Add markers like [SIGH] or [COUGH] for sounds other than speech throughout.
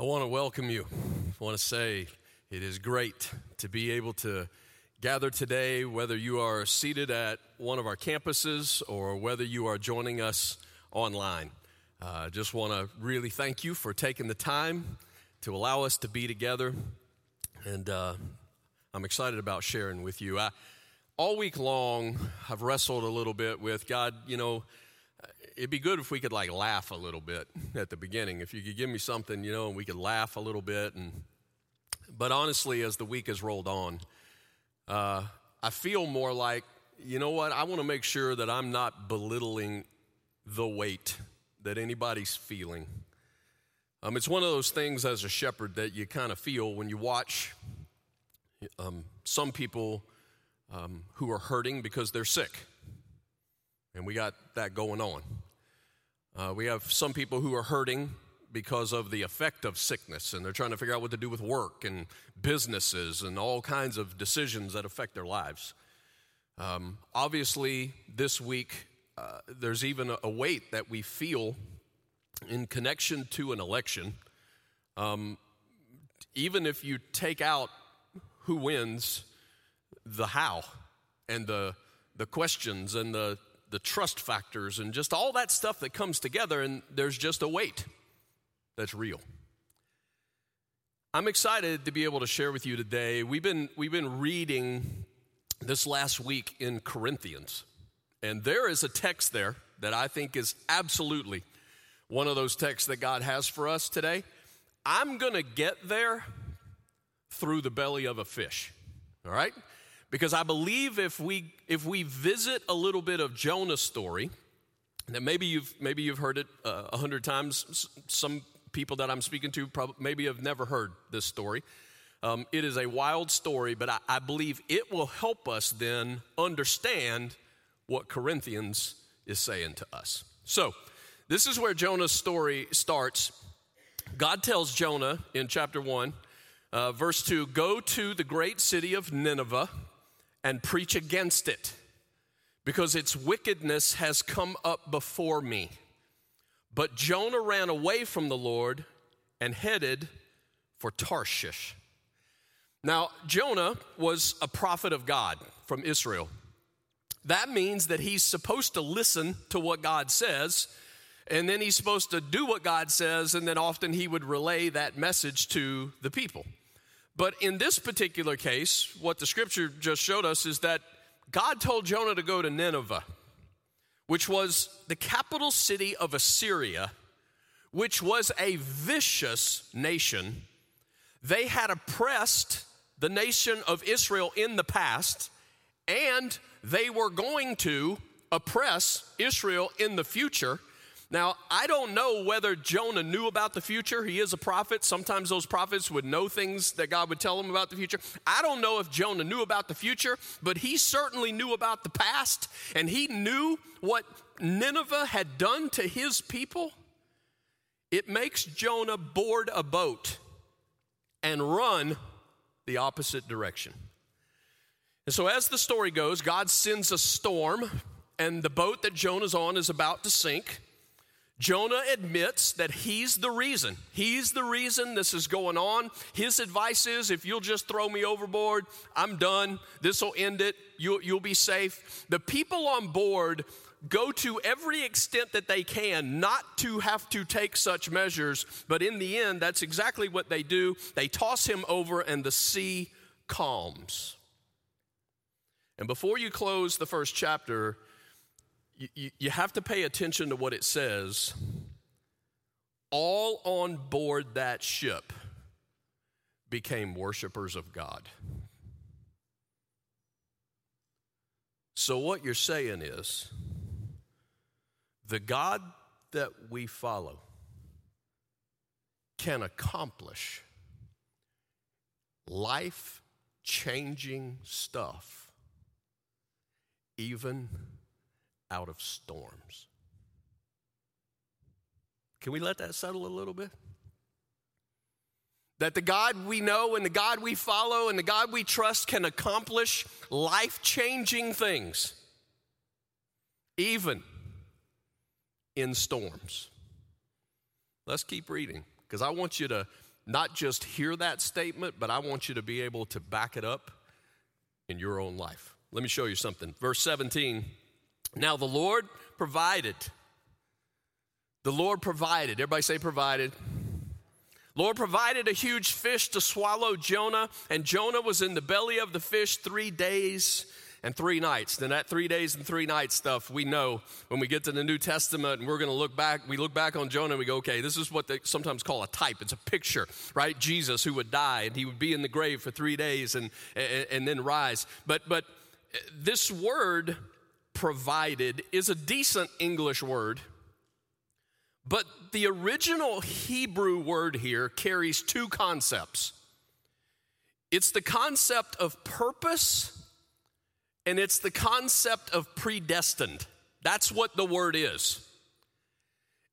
I want to welcome you. I want to say it is great to be able to gather today, whether you are seated at one of our campuses or whether you are joining us online. I uh, just want to really thank you for taking the time to allow us to be together. And uh, I'm excited about sharing with you. I, all week long, I've wrestled a little bit with God, you know, it'd be good if we could like laugh a little bit at the beginning. If you could give me something, you know, and we could laugh a little bit. And but honestly, as the week has rolled on, uh, I feel more like, you know what? I want to make sure that I'm not belittling the weight that anybody's feeling. Um, it's one of those things as a shepherd that you kind of feel when you watch um, some people um, who are hurting because they're sick. And we got that going on. Uh, we have some people who are hurting because of the effect of sickness, and they're trying to figure out what to do with work and businesses and all kinds of decisions that affect their lives. Um, obviously, this week, uh, there's even a, weight that we feel in connection to an election. Um, even if you take out who wins, the how and the, the questions and the the trust factors and just all that stuff that comes together, and there's just a weight that's real. I'm excited to be able to share with you today. We've been, we've been reading this last week in Corinthians, and there is a text there that I think is absolutely one of those texts that God has for us today. I'm going to get there through the belly of a fish, all right? Because I believe if we if we visit a little bit of Jonah's story, that maybe you've maybe you've heard it uh, a hundred times. Some people that I'm speaking to probably maybe have never heard this story. Um, it is a wild story, but I, I believe it will help us then understand what Corinthians is saying to us. So, this is where Jonah's story starts. God tells Jonah in chapter 1, uh, verse 2 Go to the great city of Nineveh and preach against it, because its wickedness has come up before me. But Jonah ran away from the Lord and headed for Tarshish. Now, Jonah was a prophet of God from Israel. That means that he's supposed to listen to what God says, and then he's supposed to do what God says, and then often he would relay that message to the people. But in this particular case, what the scripture just showed us is that God told Jonah to go to Nineveh, which was the capital city of Assyria, which was a vicious nation. They had oppressed the nation of Israel in the past, and they were going to oppress Israel in the future. Now, I don't know whether Jonah knew about the future. He is a prophet. Sometimes those prophets would know things that God would tell them about the future. I don't know if Jonah knew about the future, but he certainly knew about the past, and he knew what Nineveh had done to his people. It makes Jonah board a boat and run the opposite direction. And so, as the story goes, God sends a storm, and the boat that Jonah's on is about to sink. Jonah admits that he's the reason. He's the reason this is going on. His advice is if you'll just throw me overboard, I'm done. This will end it. You'll, you'll be safe. The people on board go to every extent that they can not to have to take such measures, but in the end, that's exactly what they do. They toss him over, and the sea calms. And before you close the first chapter, you, you have to pay attention to what it says. All on board that ship became worshipers of God. So, what you're saying is the God that we follow can accomplish life changing stuff even out of storms. Can we let that settle a little bit? That the God we know and the God we follow and the God we trust can accomplish life changing things, even in storms. Let's keep reading because I want you to not just hear that statement, but I want you to be able to back it up in your own life. Let me show you something. Verse 17 Now the Lord provided. The Lord provided. Everybody say provided. Lord provided a huge fish to swallow Jonah, and Jonah was in the belly of the fish three days and three nights. Then that three days and three nights stuff, we know when we get to the New Testament and we're going to look back, we look back on Jonah and we go, okay, this is what they sometimes call a type. It's a picture, right? Jesus who would die and he would be in the grave for three days and, and, and then rise. But, but this word provided is a decent English word. But the original Hebrew word here carries two concepts it's the concept of purpose and it's the concept of predestined. That's what the word is.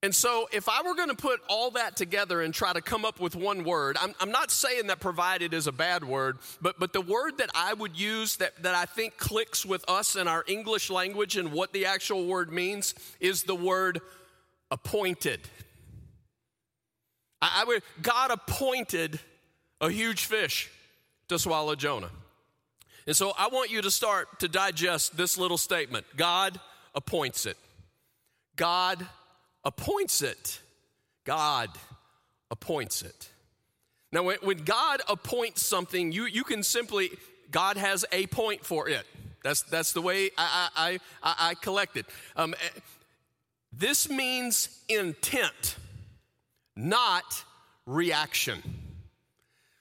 And so, if I were going to put all that together and try to come up with one word, I'm, I'm, not saying that provided is a bad word, but, but the word that I would use that, that I think clicks with us in our English language and what the actual word means is the word appointed. I, I would, God appointed a huge fish to swallow Jonah. And so I want you to start to digest this little statement God appoints it. God appoints it. God appoints it. Now, when, God appoints something, you, you can simply, God has a point for it. That's, that's the way I, I, I, I collect it. Um, eh, this means intent, not reaction.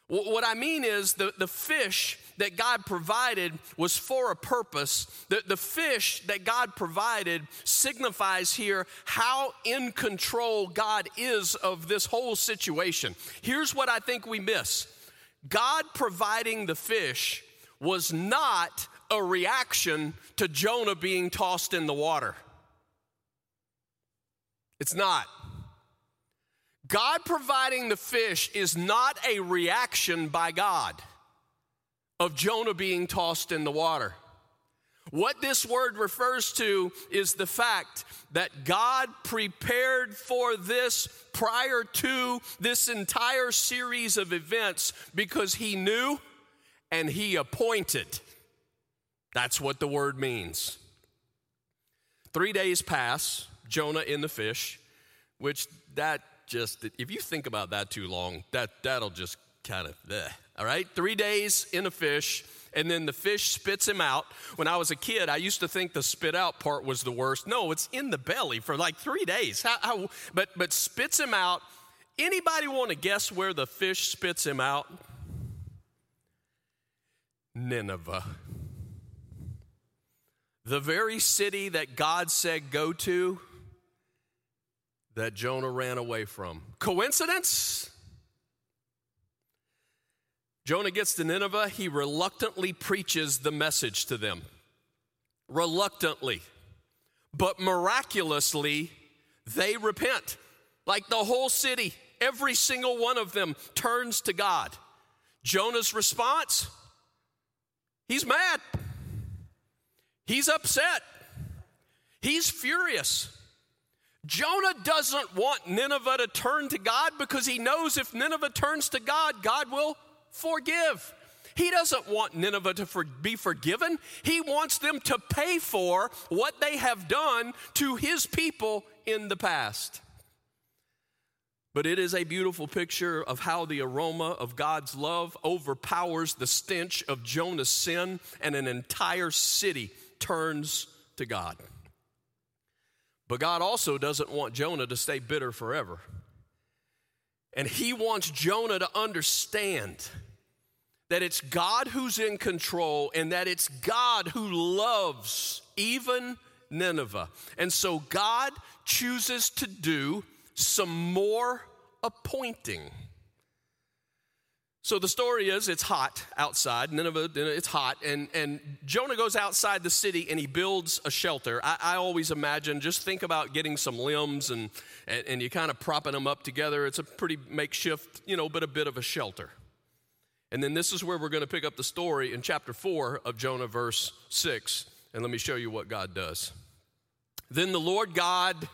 What I mean is the, the fish that God provided was for a purpose. The, the fish that God provided signifies here how in control God is of this whole situation. Here's what I think we miss God providing the fish was not a reaction to Jonah being tossed in the water. It's not. God providing the fish is not a reaction by God of Jonah being tossed in the water. What this word refers to is the fact that God prepared for this prior to this entire series of events because he knew and he appointed. That's what the word means. Three days pass, Jonah in the fish, which that just, if you think about that too long, that, that'll just kind of, bleh, all right? Three days in a fish, and then the fish spits him out. When I was a kid, I used to think the spit out part was the worst. No, it's in the belly for like three days. How, how, but, but spits him out. Anybody want to guess where the fish spits him out? Nineveh. The very city that God said go to, that Jonah ran away from. Coincidence? Jonah gets to Nineveh, he reluctantly preaches the message to them. Reluctantly. But miraculously, they repent. Like the whole city, every single one of them turns to God. Jonah's response he's mad, he's upset, he's furious. Jonah doesn't want Nineveh to turn to God because he knows if Nineveh turns to God, God will forgive. He doesn't want Nineveh to for, be forgiven. He wants them to pay for what they have done to his people in the past. But it is a beautiful picture of how the aroma of God's love overpowers the stench of Jonah's sin, and an entire city turns to God. But God also doesn't want Jonah to stay bitter forever. And he wants Jonah to understand that it's God who's in control and that it's God who loves even Nineveh. And so God chooses to do some more appointing. So the story is it's hot outside, Nineveh, it's hot, and, and Jonah goes outside the city and he builds a shelter. I, I always imagine, just think about getting some limbs and, and, and you kind of propping them up together. It's a pretty makeshift, you know, but a bit of a shelter. And then this is where we're going to pick up the story in chapter 4 of Jonah, verse 6. And let me show you what God does. Then the Lord God,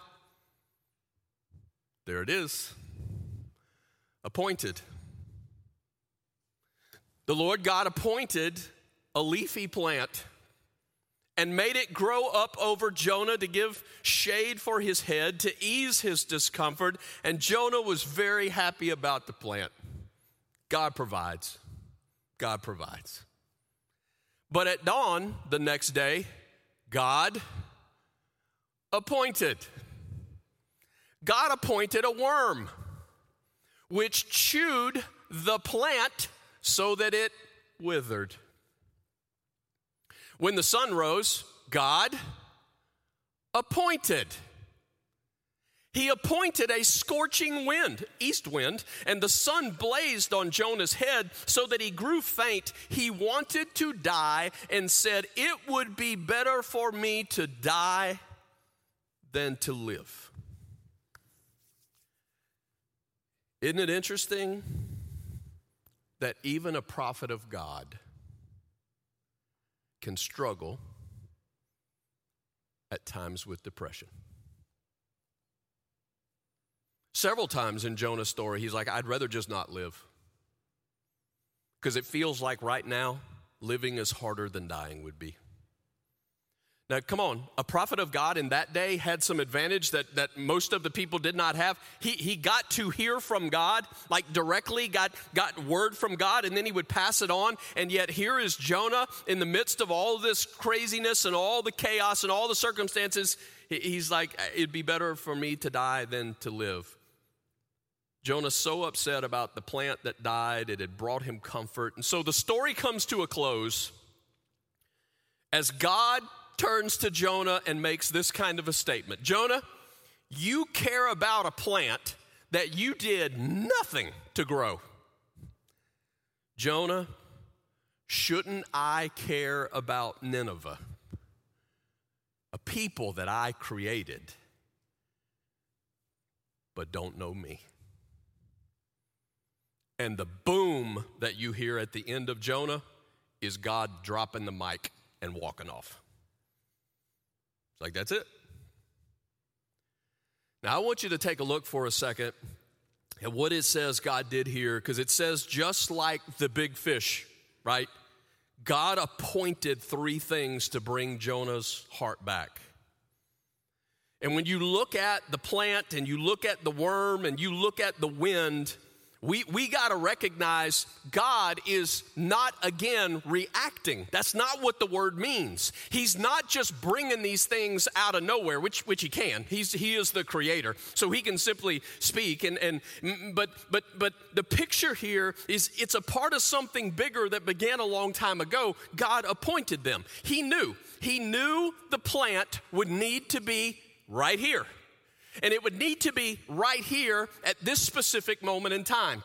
there it is, appointed the Lord God appointed a leafy plant and made it grow up over Jonah to give shade for his head, to ease his discomfort. And Jonah was very happy about the plant. God provides. God provides. But at dawn the next day, God appointed. God appointed a worm which chewed the plant so that it withered. When the sun rose, God appointed. He appointed a scorching wind, east wind, and the sun blazed on Jonah's head so that he grew faint. He wanted to die and said, It would be better for me to die than to live. Isn't it interesting that even a prophet of God can struggle at times with depression? Several times in Jonah's story, he's like, I'd rather just not live. Because it feels like right now, living is harder than dying would be. Now, come on, a prophet of God in that day had some advantage that, that most of the people did not have. He, he got to hear from God, like directly got, got word from God, and then he would pass it on. And yet, here is Jonah in the midst of all this craziness and all the chaos and all the circumstances. He's like, It'd be better for me to die than to live. Jonah's so upset about the plant that died, it had brought him comfort. And so the story comes to a close as God turns to Jonah and makes this kind of a statement Jonah, you care about a plant that you did nothing to grow. Jonah, shouldn't I care about Nineveh, a people that I created, but don't know me? And the boom that you hear at the end of Jonah is God dropping the mic and walking off. It's like, that's it. Now, I want you to take a look for a second at what it says God did here, because it says just like the big fish, right? God appointed three things to bring Jonah's heart back. And when you look at the plant and you look at the worm and you look at the wind, we, we got to recognize God is not again reacting. That's not what the word means. He's not just bringing these things out of nowhere, which, which he can. He's, he is the creator. So he can simply speak. And, and, but, but, but the picture here is it's a part of something bigger that began a long time ago. God appointed them. He knew. He knew the plant would need to be right here. And it would need to be right here at this specific moment in time.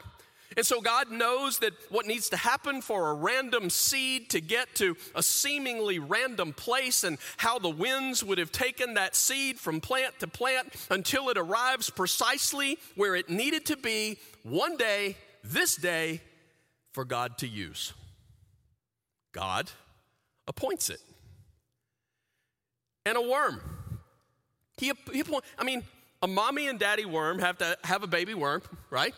And so God knows that what needs to happen for a random seed to get to a seemingly random place and how the winds would have taken that seed from plant to plant until it arrives precisely where it needed to be one day, this day, for God to use. God appoints it. And a worm. He, he I mean, a mommy and daddy worm have to have a baby worm, right?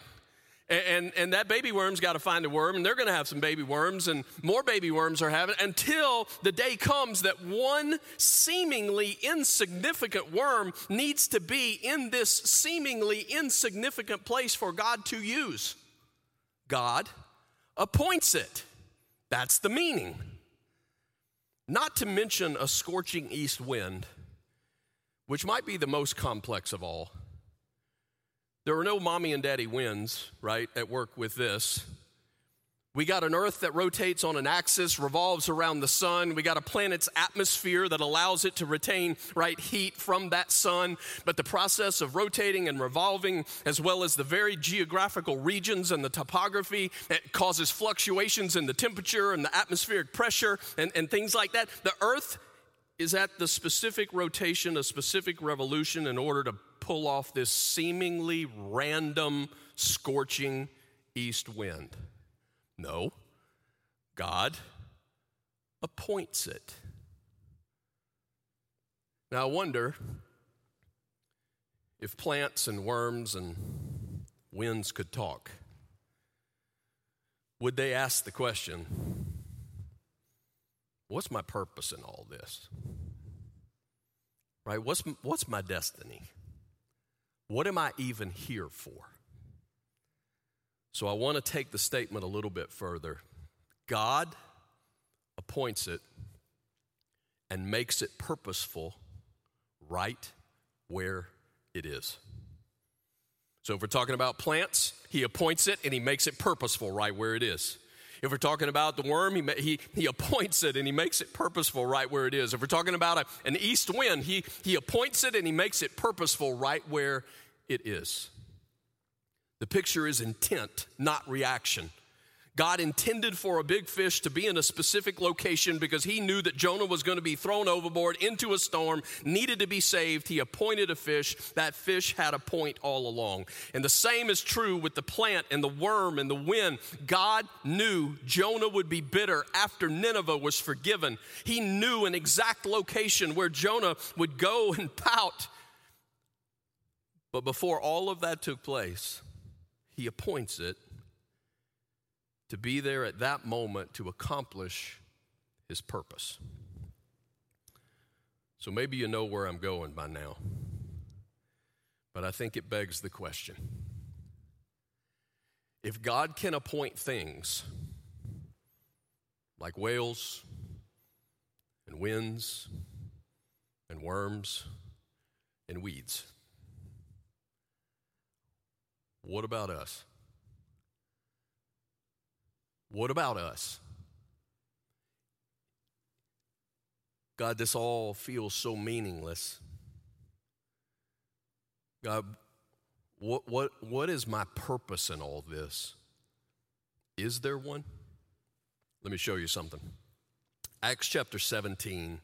And, and, and that baby worm's got to find a worm, and they're going to have some baby worms, and more baby worms are having until the day comes that one seemingly insignificant worm needs to be in this seemingly insignificant place for God to use. God appoints it. That's the meaning. Not to mention a scorching east wind which might be the most complex of all. There are no mommy and daddy winds, right, at work with this. We got an earth that rotates on an axis, revolves around the sun. We got a planet's atmosphere that allows it to retain right heat from that sun. But the process of rotating and revolving, as well as the very geographical regions and the topography, it causes fluctuations in the temperature and the atmospheric pressure and, and things like that. The earth is at the specific rotation, a specific revolution in order to pull off this seemingly random, scorching east wind? No. God appoints it. Now, I wonder if plants and worms and winds could talk. would they ask the question, What's my purpose in all this? Right? What's, what's my destiny? What am I even here for? So I want to take the statement a little bit further. God appoints it and makes it purposeful right where it is. So if we're talking about plants, he appoints it and he makes it purposeful right where it is. If we're talking about the worm, he, he, he appoints it and he makes it purposeful right where it is. If we're talking about a, an east wind, he, he appoints it and he makes it purposeful right where it is. The picture is intent, not reaction. God intended for a big fish to be in a specific location because he knew that Jonah was going to be thrown overboard into a storm, needed to be saved. He appointed a fish. That fish had a point all along. And the same is true with the plant and the worm and the wind. God knew Jonah would be bitter after Nineveh was forgiven. He knew an exact location where Jonah would go [LAUGHS] and pout. But before all of that took place, he appoints it to be there at that moment to accomplish his purpose. So maybe you know where I'm going by now, but I think it begs the question if God can appoint things like whales and winds and worms and weeds, what about us? What about us? God, this all feels so meaningless. God, what, what, what is my purpose in all this? Is there one? Let me show you something. Acts chapter 17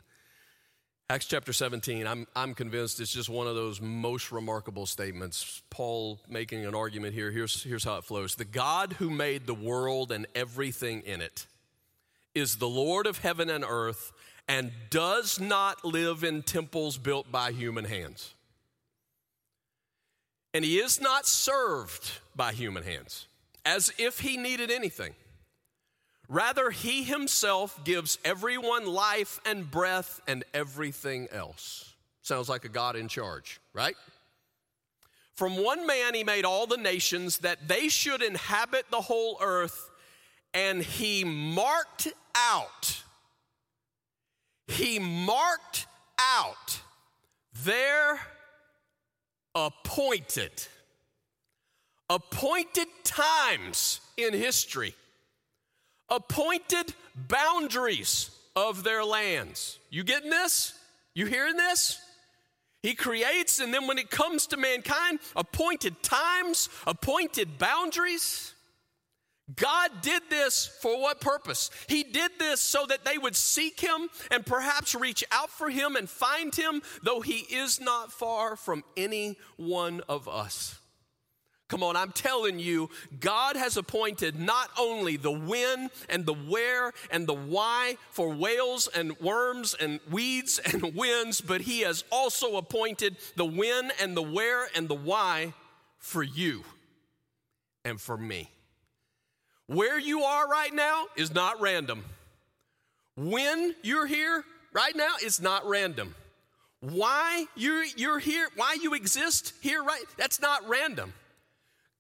Acts chapter 17, I'm, I'm convinced it's just one of those most remarkable statements. Paul making an argument here. Here's, here's how it flows The God who made the world and everything in it is the Lord of heaven and earth and does not live in temples built by human hands. And he is not served by human hands as if he needed anything. Rather, he himself gives everyone life and breath and everything else. Sounds like a God in charge, right? From one man, he made all the nations that they should inhabit the whole earth, and he marked out, he marked out their appointed, appointed times in history appointed boundaries of their lands. You getting this? You hearing this? He creates, and then when it comes to mankind, appointed times, appointed boundaries. God did this for what purpose? He did this so that they would seek Him and perhaps reach out for Him and find Him, though He is not far from any one of us. Come on, I'm telling you, God has appointed not only the when and the where and the why for whales and worms and weeds and [LAUGHS] winds, but He has also appointed the when and the where and the why for you and for me. Where you are right now is not random. When you're here right now is not random. Why you're, you're here, why you exist here right, that's not random.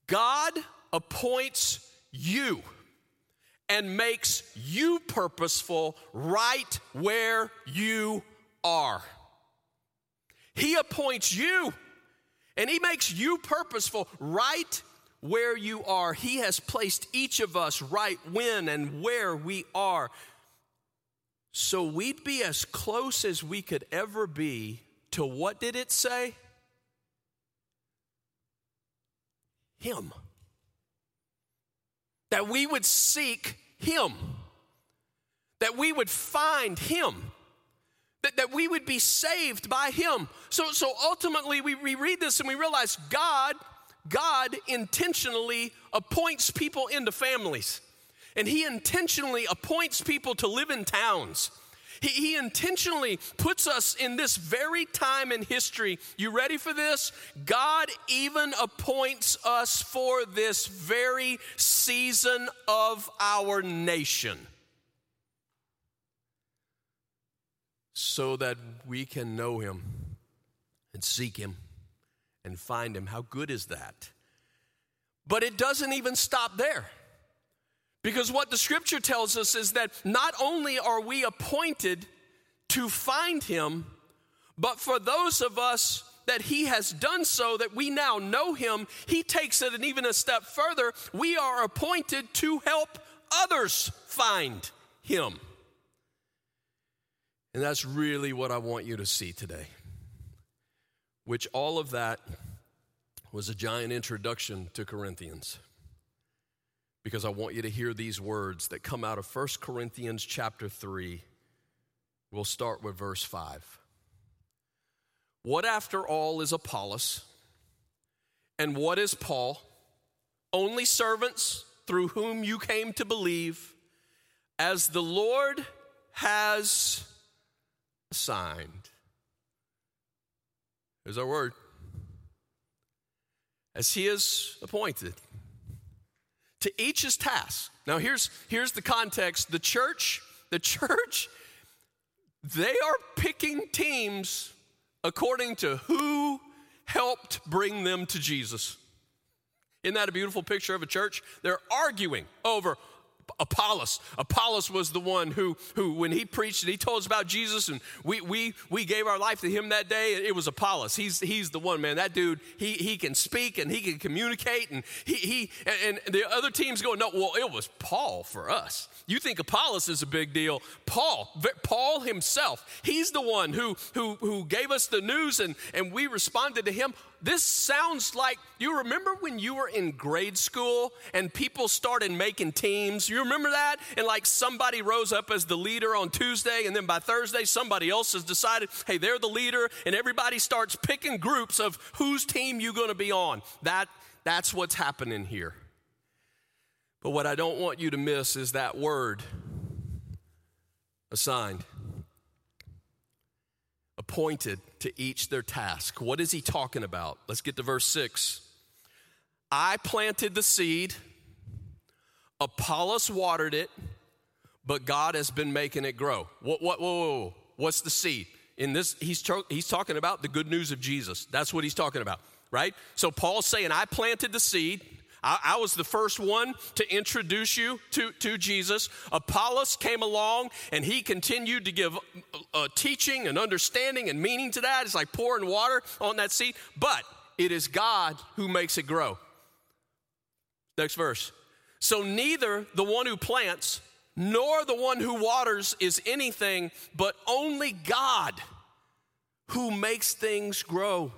God appoints you and makes you purposeful right where you are. He appoints you and He makes you purposeful right where you are. He has placed each of us right when and where we are. So we'd be as close as we could ever be to what did it say? Him. That we would seek Him. That we would find Him. That, that we would be saved by Him. So, so ultimately, we, we read this and we realize God, God intentionally appoints people into families. And He intentionally appoints people to live in towns. He, he, intentionally puts us in this very time in history. You ready for this? God even appoints us for this very season of our nation so that we can know Him and seek Him and find Him. How good is that? But it doesn't even stop there. Because what the scripture tells us is that not only are we appointed to find him, but for those of us that he has done so that we now know him, he takes it and even a step further. We are appointed to help others find him. And that's really what I want you to see today. Which all of that was a giant introduction to Corinthians because I want you to hear these words that come out of 1 Corinthians chapter 3. We'll start with verse 5. What, after all, is Apollos? And what is Paul? Only servants through whom you came to believe, as the Lord has assigned. There's our word. As he has appointed to each his task. Now here's here's the context. The church, the church, they are picking teams according to who helped bring them to Jesus. Isn't that a beautiful picture of a church? They're arguing over Apollos. Apollos was the one who, who when he preached and he told us about Jesus and we, we, we gave our life to him that day, it was Apollos. He's, he's the one, man. That dude, he, he can speak and he can communicate and he, he and, and the other teams going, no, well, it was Paul for us. You think Apollos is a big deal. Paul, Paul himself, he's the one who, who, who gave us the news and, and we responded to him. This sounds like you remember when you were in grade school and people started making teams? You remember that? And like somebody rose up as the leader on Tuesday, and then by Thursday, somebody else has decided, hey, they're the leader, and everybody starts picking groups of whose team you're going to be on. That, that's what's happening here. But what I don't want you to miss is that word assigned appointed to each their task. What is he talking about? Let's get to verse 6. I planted the seed, Apollos watered it, but God has been making it grow. What, what, whoa, whoa, whoa. What's the seed? In this, he's, he's talking about the good news of Jesus. That's what he's talking about, right? So Paul's saying, I planted the seed, I, I, was the first one to introduce you to, to Jesus. Apollos came along and he continued to give uh, teaching and understanding and meaning to that. It's like pouring water on that seed, but it is God who makes it grow. Next verse. So neither the one who plants nor the one who waters is anything, but only God who makes things grow.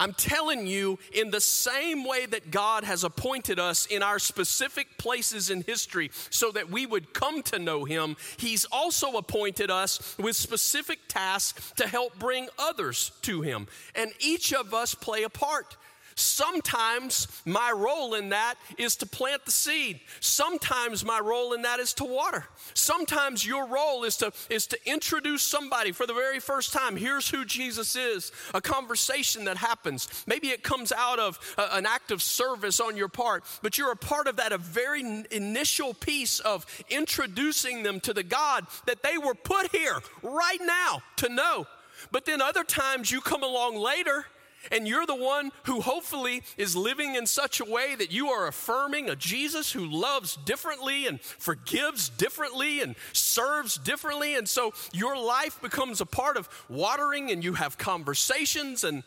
I'm telling you, in the same way that God has appointed us in our specific places in history so that we would come to know Him, He's also appointed us with specific tasks to help bring others to Him. And each of us play a part. Sometimes my role in that is to plant the seed. Sometimes my role in that is to water. Sometimes your role is to is to introduce somebody for the very first time. Here's who Jesus is. A conversation that happens. Maybe it comes out of a, an act of service on your part, but you're a part of that a very initial piece of introducing them to the God that they were put here right now to know. But then other times you come along later and you're the one who hopefully is living in such a way that you are affirming a Jesus who loves differently and forgives differently and serves differently. And so your life becomes a part of watering and you have conversations. And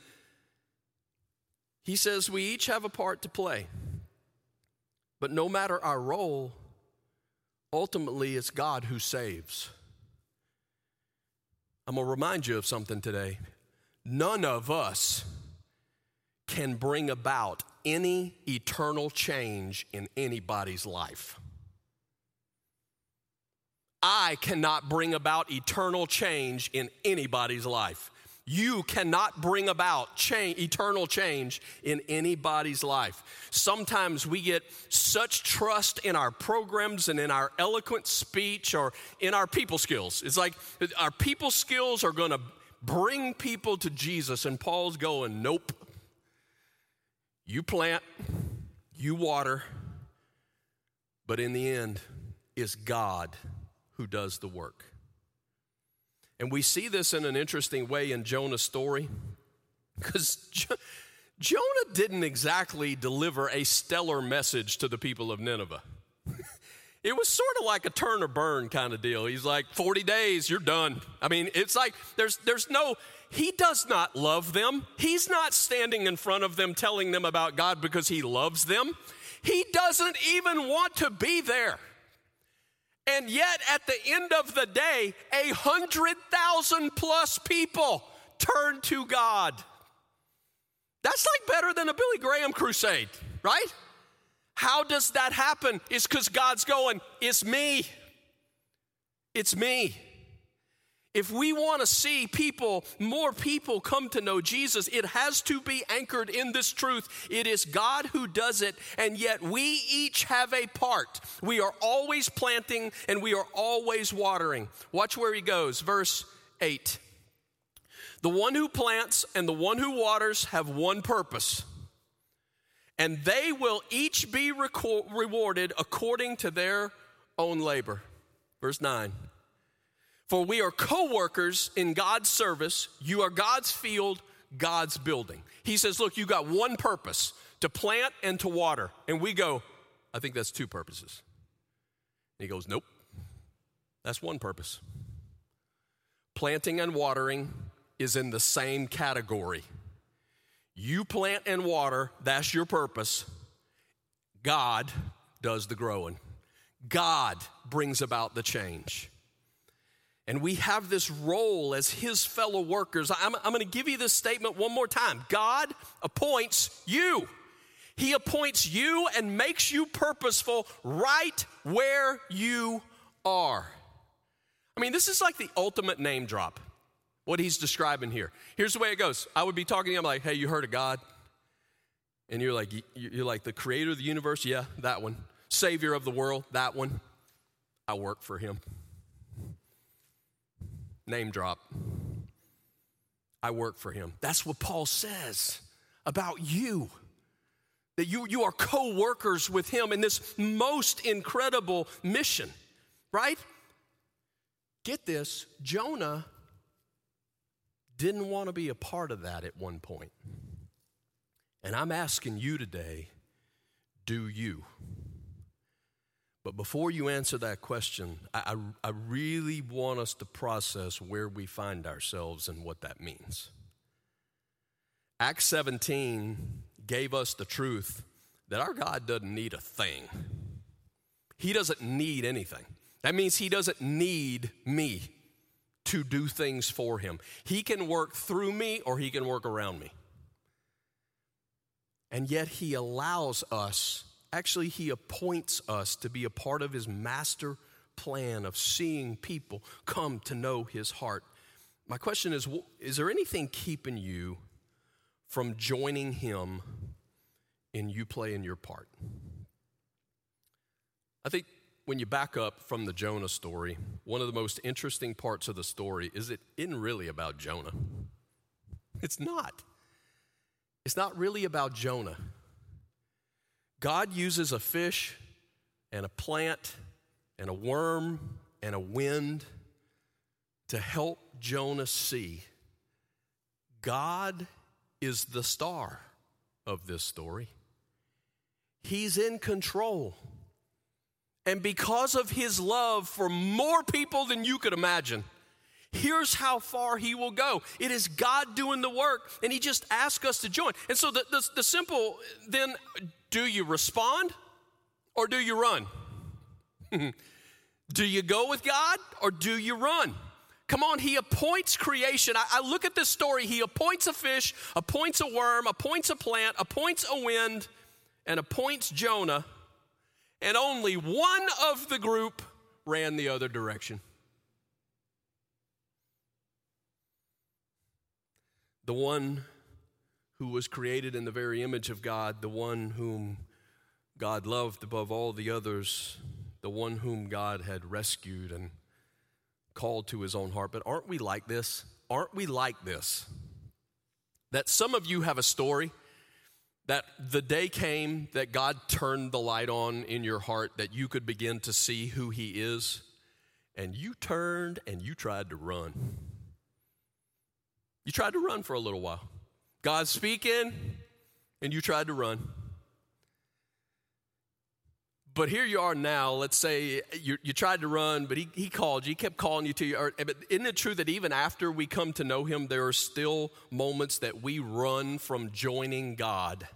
he says we each have a part to play. But no matter our role, ultimately it's God who saves. I'm going to remind you of something today. None of us can bring about any eternal change in anybody's life. I cannot bring about eternal change in anybody's life. You cannot bring about change, eternal change in anybody's life. Sometimes we get such trust in our programs and in our eloquent speech or in our people skills. It's like our people skills are going to bring people to Jesus, and Paul's going, Nope. You plant, you water, but in the end, it's God who does the work. And we see this in an interesting way in Jonah's story because jo- Jonah didn't exactly deliver a stellar message to the people of Nineveh. It was sort of like a turn or burn kind of deal. He's like, 40 days, you're done. I mean, it's like there's, there's no, he does not love them. He's not standing in front of them telling them about God because he loves them. He doesn't even want to be there. And yet, at the end of the day, a hundred thousand plus people turn to God. That's like better than a Billy Graham crusade, right? How does that happen? It's because God's going, it's me. It's me. If we want to see people, more people come to know Jesus, it has to be anchored in this truth. It is God who does it, and yet we each have a part. We are always planting and we are always watering. Watch where he goes. Verse 8. The one who plants and the one who waters have one purpose, and they will each be rewarded according to their own labor. Verse 9. For we are co workers in God's service. You are God's field, God's building. He says, Look, you got one purpose to plant and to water. And we go, I think that's two purposes. And he goes, Nope, that's one purpose. Planting and watering is in the same category. You plant and water, that's your purpose. God does the growing, God brings about the change. And we have this role as his fellow workers. I'm, I'm going to give you this statement one more time God appoints you. He appoints you and makes you purposeful right where you are. I mean, this is like the ultimate name drop, what he's describing here. Here's the way it goes I would be talking to him like, hey, you heard of God? And you're like, you're like the creator of the universe? Yeah, that one. Savior of the world? That one. I work for him. Name drop. I work for him. That's what Paul says about you. That you, you are co workers with him in this most incredible mission, right? Get this Jonah didn't want to be a part of that at one point. And I'm asking you today do you? But before you answer that question, I, I, I, really want us to process where we find ourselves and what that means. Acts 17 gave us the truth that our God doesn't need a thing, He doesn't need anything. That means He doesn't need me to do things for Him. He can work through me or He can work around me. And yet He allows us Actually, he appoints us to be a part of his master plan of seeing people come to know his heart. My question is Is there anything keeping you from joining him in you playing your part? I think when you back up from the Jonah story, one of the most interesting parts of the story is it isn't really about Jonah. It's not. It's not really about Jonah. God uses a fish and a plant and a worm and a wind to help Jonah see God is the star of this story. He's in control. And because of his love for more people than you could imagine, here's how far he will go. It is God doing the work, and he just asks us to join. And so the, the, the simple then do you respond or do you run? [LAUGHS] do you go with God or do you run? Come on, he appoints creation. I, I, look at this story. He appoints a fish, appoints a worm, appoints a plant, appoints a wind, and appoints Jonah. And only one of the group ran the other direction. the one who was created in the very image of God, the one whom God loved above all the others, the one whom God had rescued and called to his own heart. But aren't we like this? Aren't we like this? That some of you have a story that the day came that God turned the light on in your heart that you could begin to see who He is, and you turned and you tried to run. You tried to run for a little while. God's speaking, and you tried to run. But here you are now. Let's say you, you tried to run, but he, he called you. He kept calling you to you. But isn't it true that even after we come to know him, there are still moments that we run from joining God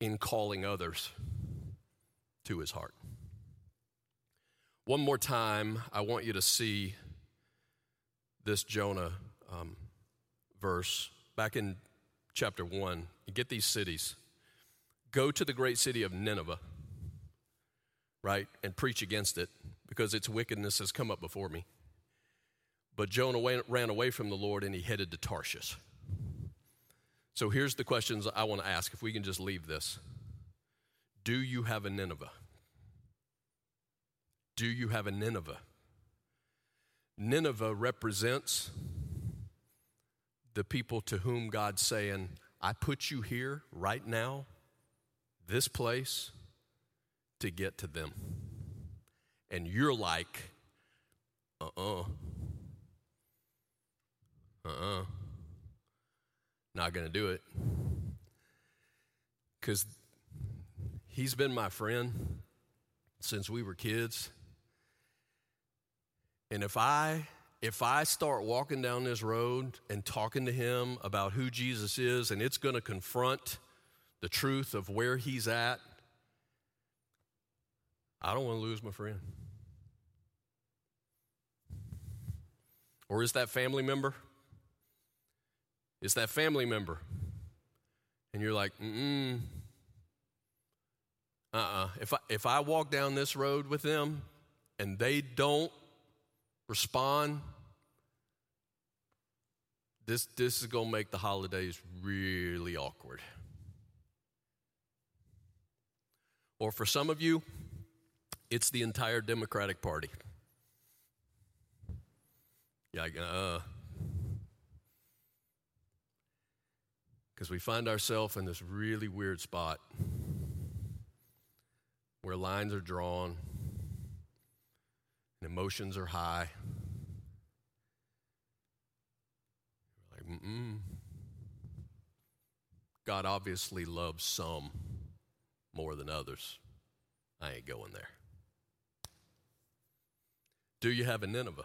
in calling others to his heart? One more time, I want you to see this Jonah um, verse back in chapter 1. You get these cities. Go to the great city of Nineveh right, and preach against it because its wickedness has come up before me. But Jonah ran away from the Lord and he headed to Tarshish. So here's the questions I want to ask if we can just leave this. Do you have a Nineveh? Do you have a Nineveh? Nineveh represents the people to whom God's saying, I put you here right now, this place, to get to them. And you're like, uh uh-uh. uh. Uh uh. Not going to do it. Because he's been my friend since we were kids. And if I if I start walking down this road and talking to him about who Jesus is and it's going to confront the truth of where he's at I don't want to lose my friend. Or is that family member? Is that family member? And you're like, mm uh uh-uh. uh. If I, if I walk down this road with them and they don't respond, this, this is going to make the holidays really awkward. Or for some of you, it's the entire Democratic Party. Yeah, uh, because we find ourselves in this really weird spot where lines are drawn and emotions are high. Like, mm God obviously loves some more than others. I ain't going there. Do you have a Nineveh?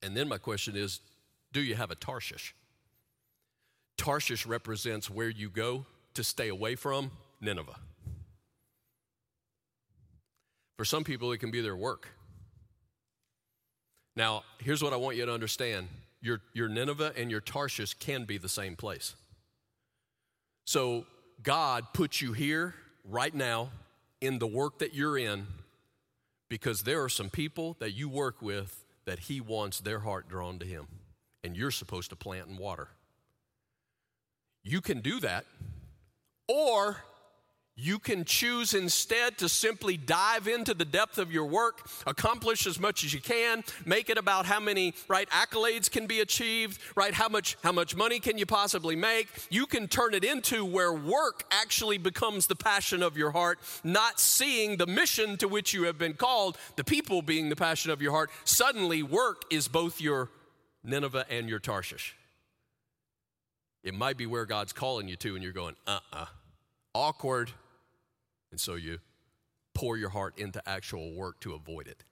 And then my question is do you have a Tarshish? Tarshish represents where you go to stay away from Nineveh. For some people, it can be their work. Now, here's what I want you to understand your, your Nineveh and your Tarshish can be the same place. So, God put you here right now in the work that you're in because there are some people that you work with that He wants their heart drawn to Him, and you're supposed to plant and water. You can do that, or you can choose instead to simply dive into the depth of your work, accomplish as much as you can, make it about how many right accolades can be achieved, right how much how much money can you possibly make. You can turn it into where work actually becomes the passion of your heart, not seeing the mission to which you have been called, the people being the passion of your heart. Suddenly work is both your Nineveh and your Tarshish. It might be where God's calling you to and you're going, "Uh-uh. Awkward." And so you pour your heart into actual work to avoid it.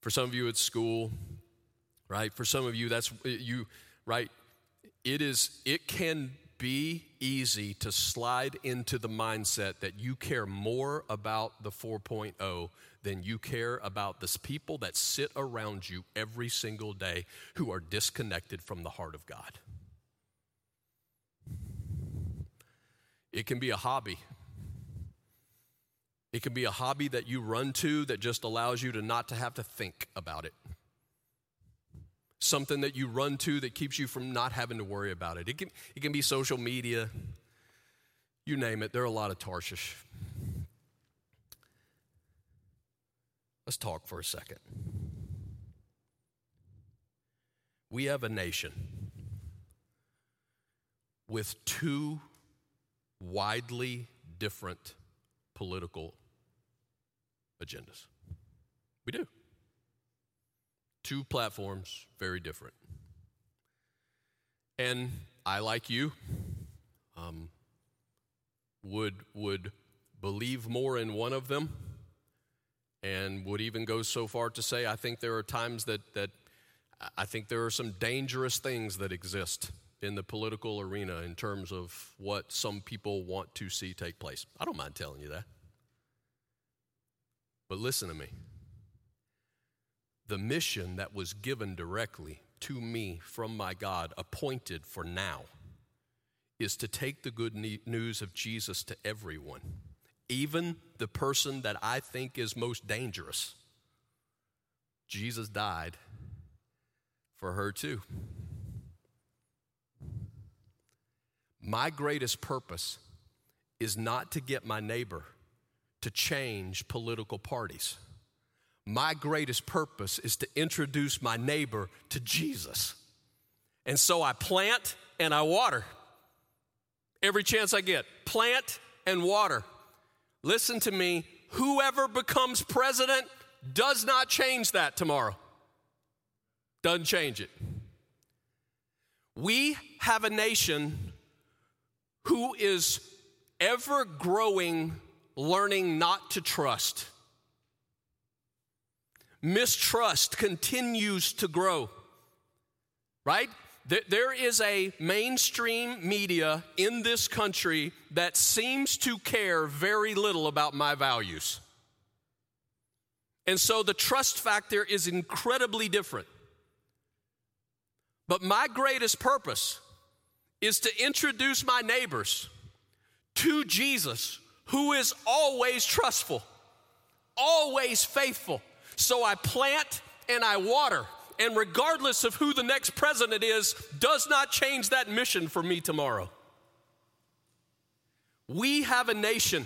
For some of you, it's school, right? For some of you, that's you, right? It is, it can be easy to slide into the mindset that you care more about the 4.0 than you care about the people that sit around you every single day who are disconnected from the heart of God. It can be a hobby. It can be a hobby that you run to that just allows you to not to have to think about it. something that you run to that keeps you from not having to worry about it. It can, it can be social media, you name it. There are a lot of Tarshish. Let's talk for a second. We have a nation with two widely different political agendas. We do. Two platforms, very different. And I, like you, um, would, would believe more in one of them and would even go so far to say I think there are times that, that I think there are some dangerous things that exist in the political arena in terms of what some people want to see take place. I don't mind telling you that. But listen to me. The mission that was given directly to me from my God, appointed for now, is to take the good news of Jesus to everyone, even the person that I think is most dangerous. Jesus died for her too. My greatest purpose is not to get my neighbor to change political parties. My greatest purpose is to introduce my neighbor to Jesus. And so I plant and I water every chance I get. Plant and water. Listen to me, whoever becomes president does not change that tomorrow. Doesn't change it. We have a nation who is ever growing, learning not to trust. Mistrust continues to grow, right? There is a mainstream media in this country that seems to care very little about my values. And so the trust factor is incredibly different. But my greatest purpose is to introduce my neighbors to Jesus, who is always trustful, always faithful. So I plant and I water and regardless of who the next president is, does not change that mission for me tomorrow. We have a nation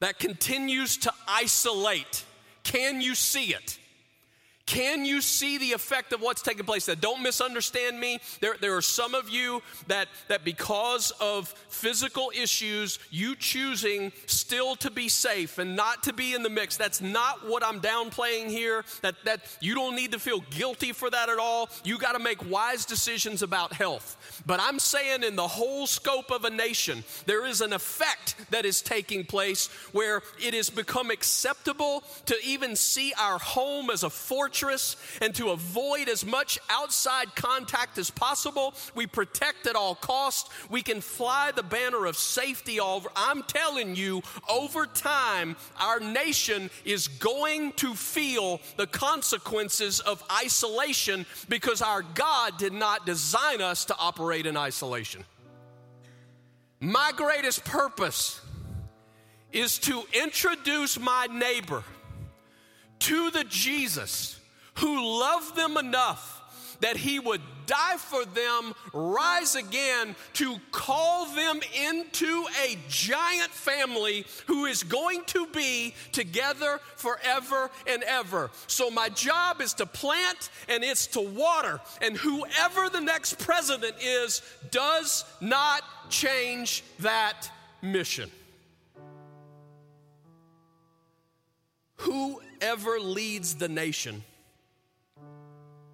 that continues to isolate. Can you see it? Can you see the effect of what's taking place? That don't misunderstand me. There, there are some of you that, that because of physical issues, you choosing still to be safe and not to be in the mix. That's not what I'm downplaying here. That, that you don't need to feel guilty for that at all. You got to make wise decisions about health. But I'm saying in the whole scope of a nation, there is an effect that is taking place where it has become acceptable to even see our home as a fortress and to avoid as much outside contact as possible. We protect at all costs. We can fly the banner of safety over. I'm telling you, over time, our nation is going to feel the consequences of isolation because our God did not design us to operate in isolation. My greatest purpose is to introduce my neighbor to the Jesus who loved them enough that he would die for them, rise again to call them into a giant family who is going to be together forever and ever. So, my job is to plant and it's to water, and whoever the next president is does not change that mission. Whoever leads the nation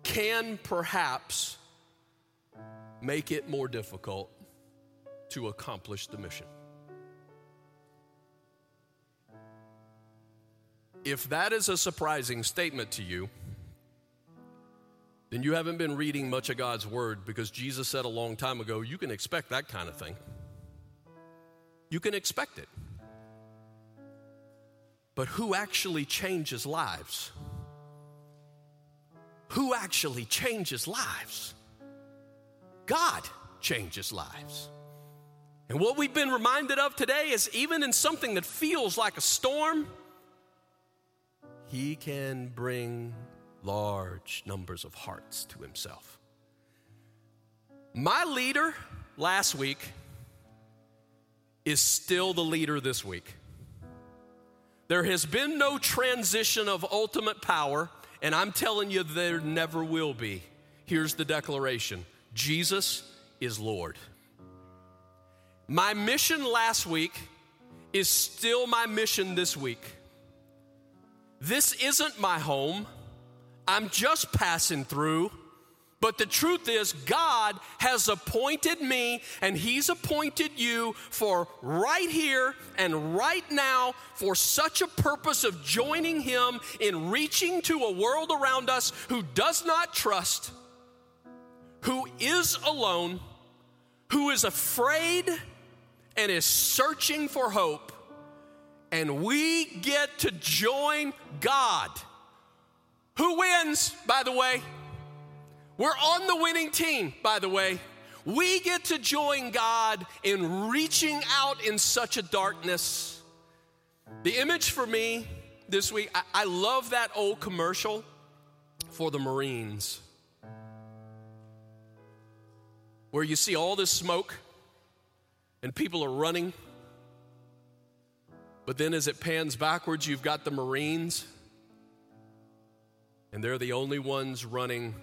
can perhaps make it more difficult to accomplish the mission. If that is a surprising statement to you, then you haven't been reading much of God's Word because Jesus said a long time ago, you can expect that kind of thing. You can expect it. But who actually changes lives? Who actually changes lives? God changes lives. And what we've been reminded of today is even in something that feels like a storm, He can bring large numbers of hearts to himself. My leader last week is still the leader this week. There has been no transition of ultimate power, and I'm telling you, there never will be. Here's the declaration Jesus is Lord. My mission last week is still my mission this week. This isn't my home. I'm just passing through. But the truth is, God has appointed me and He's appointed you for right here and right now for such a purpose of joining Him in reaching to a world around us who does not trust, who is alone, who is afraid and is searching for hope. And we get to join God. Who wins, by the way? We're on the winning team, by the way. We get to join God in reaching out in such a darkness. The image for me this week, I, I love that old commercial for the Marines where you see all this smoke and people are running. But then as it pans backwards, you've got the Marines, and they're the only ones running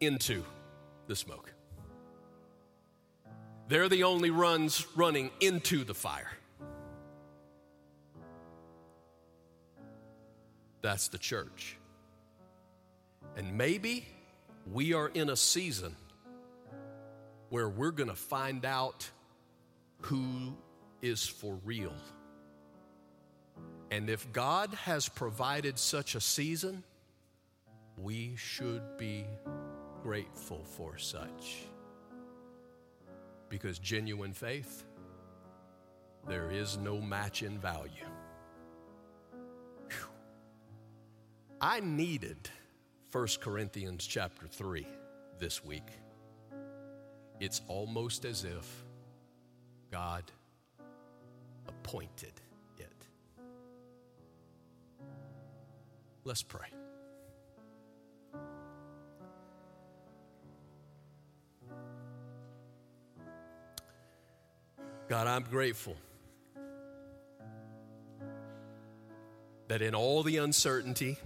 into the smoke. They're the only ones running into the fire. That's the church. And maybe we are in a season where we're going to find out who is for real. And if God has provided such a season, we should be grateful for such. Because genuine faith, there is no match in value. Whew. I needed 1 Corinthians chapter 3 this week. It's almost as if God appointed it. Let's pray. God, I'm grateful that in all the uncertainty,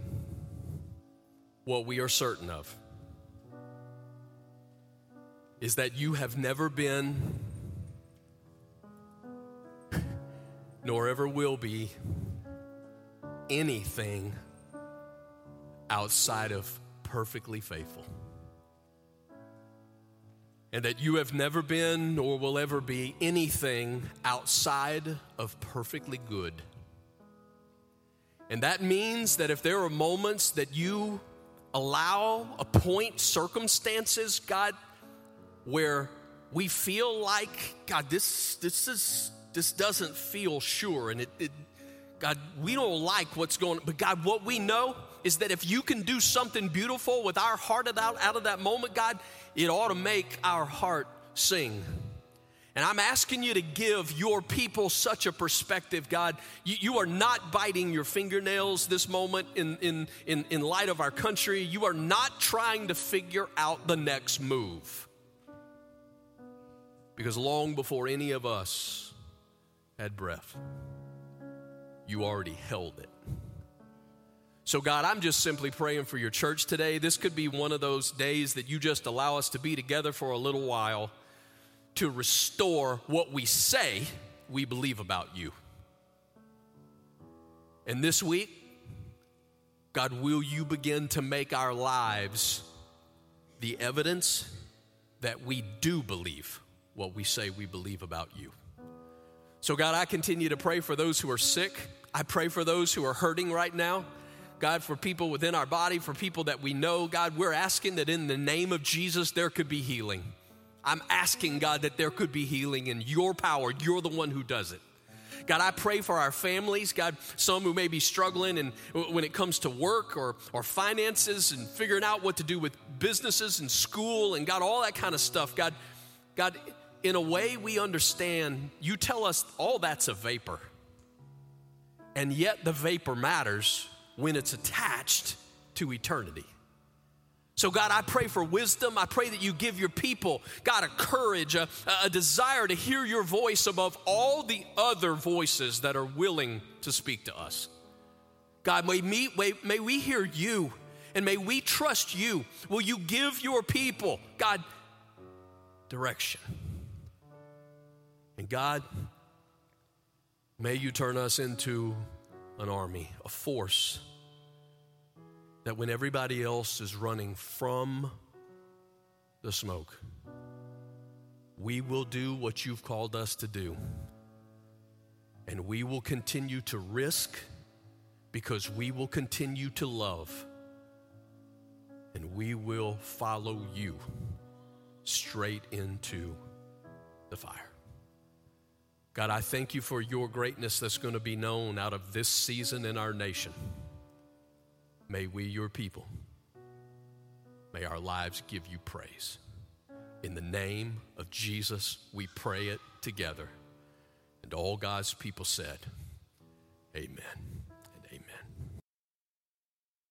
what we are certain of is that you have never been, nor ever will be, anything outside of perfectly faithful. And that you have never been nor will ever be anything outside of perfectly good. And that means that if there are moments that you allow, appoint circumstances, God, where we feel like, God, this, this, is, this doesn't feel sure. And it, it, God, we don't like what's going on. But God, what we know is that if you can do something beautiful with our heart out, out of that moment, God, it ought to make our heart sing. And I'm asking you to give your people such a perspective, God. You, you, are not biting your fingernails this moment in, in, in, in light of our country. You are not trying to figure out the next move. Because long before any of us had breath, you already held it. So, God, I'm just simply praying for your church today. This could be one of those days that you just allow us to be together for a little while to restore what we say we believe about you. And this week, God, will you begin to make our lives the evidence that we do believe what we say we believe about you. So, God, I continue to pray for those who are sick. I pray for those who are hurting right now. God, for people within our body, for people that we know, God, we're asking that in the name of Jesus there could be healing. I'm asking, God, that there could be healing in your power. You're the one who does it. God, I pray for our families, God, some who may be struggling and when it comes to work or, or finances and figuring out what to do with businesses and school and God, all that kind of stuff. God, God, in a way we understand, you tell us all that's a vapor. And yet the vapor matters when it's attached to eternity. So, God, I pray for wisdom. I pray that you give your people, God, a courage, a, a, desire to hear your voice above all the other voices that are willing to speak to us. God, may, may, may we hear you and may we trust you. Will you give your people, God, direction? And God, may you turn us into an army, a force that when everybody else is running from the smoke, we will do what you've called us to do. And we will continue to risk because we will continue to love and we will follow you straight into the fire. God, I thank you for your greatness that's going to be known out of this season in our nation. May we, your people, may our lives give you praise. In the name of Jesus, we pray it together. And all God's people said, Amen.